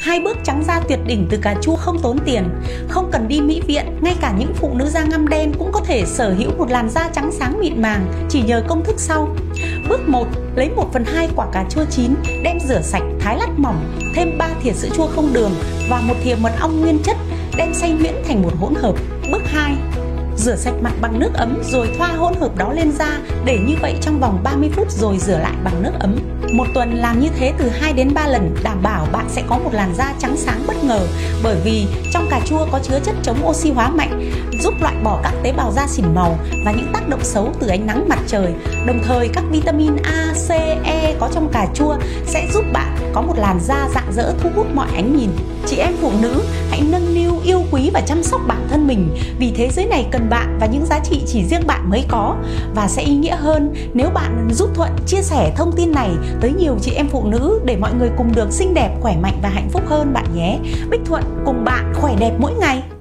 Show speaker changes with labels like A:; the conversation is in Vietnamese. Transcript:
A: Hai bước trắng da tuyệt đỉnh từ cà chua không tốn tiền, không cần đi mỹ viện, ngay cả những phụ nữ da ngăm đen cũng có thể sở hữu một làn da trắng sáng mịn màng chỉ nhờ công thức sau. Bước 1, lấy 1 phần 2 quả cà chua chín, đem rửa sạch, thái lát mỏng, thêm 3 thìa sữa chua không đường và một thìa mật ong nguyên chất, đem xay nhuyễn thành một hỗn hợp. Bước 2, rửa sạch mặt bằng nước ấm rồi thoa hỗn hợp đó lên da để như vậy trong vòng 30 phút rồi rửa lại bằng nước ấm. Một tuần làm như thế từ 2 đến 3 lần đảm bảo bạn sẽ có một làn da trắng sáng bất ngờ bởi vì trong cà chua có chứa chất chống oxy hóa mạnh giúp loại bỏ các tế bào da xỉn màu và những tác động xấu từ ánh nắng mặt trời. Đồng thời các vitamin A, C, E có trong cà chua sẽ giúp bạn có một làn da rạng rỡ thu hút mọi ánh nhìn. Chị em phụ nữ hãy nâng niu và chăm sóc bản thân mình vì thế giới này cần bạn và những giá trị chỉ riêng bạn mới có và sẽ ý nghĩa hơn nếu bạn giúp Thuận chia sẻ thông tin này tới nhiều chị em phụ nữ để mọi người cùng được xinh đẹp, khỏe mạnh và hạnh phúc hơn bạn nhé. Bích Thuận cùng bạn khỏe đẹp mỗi ngày.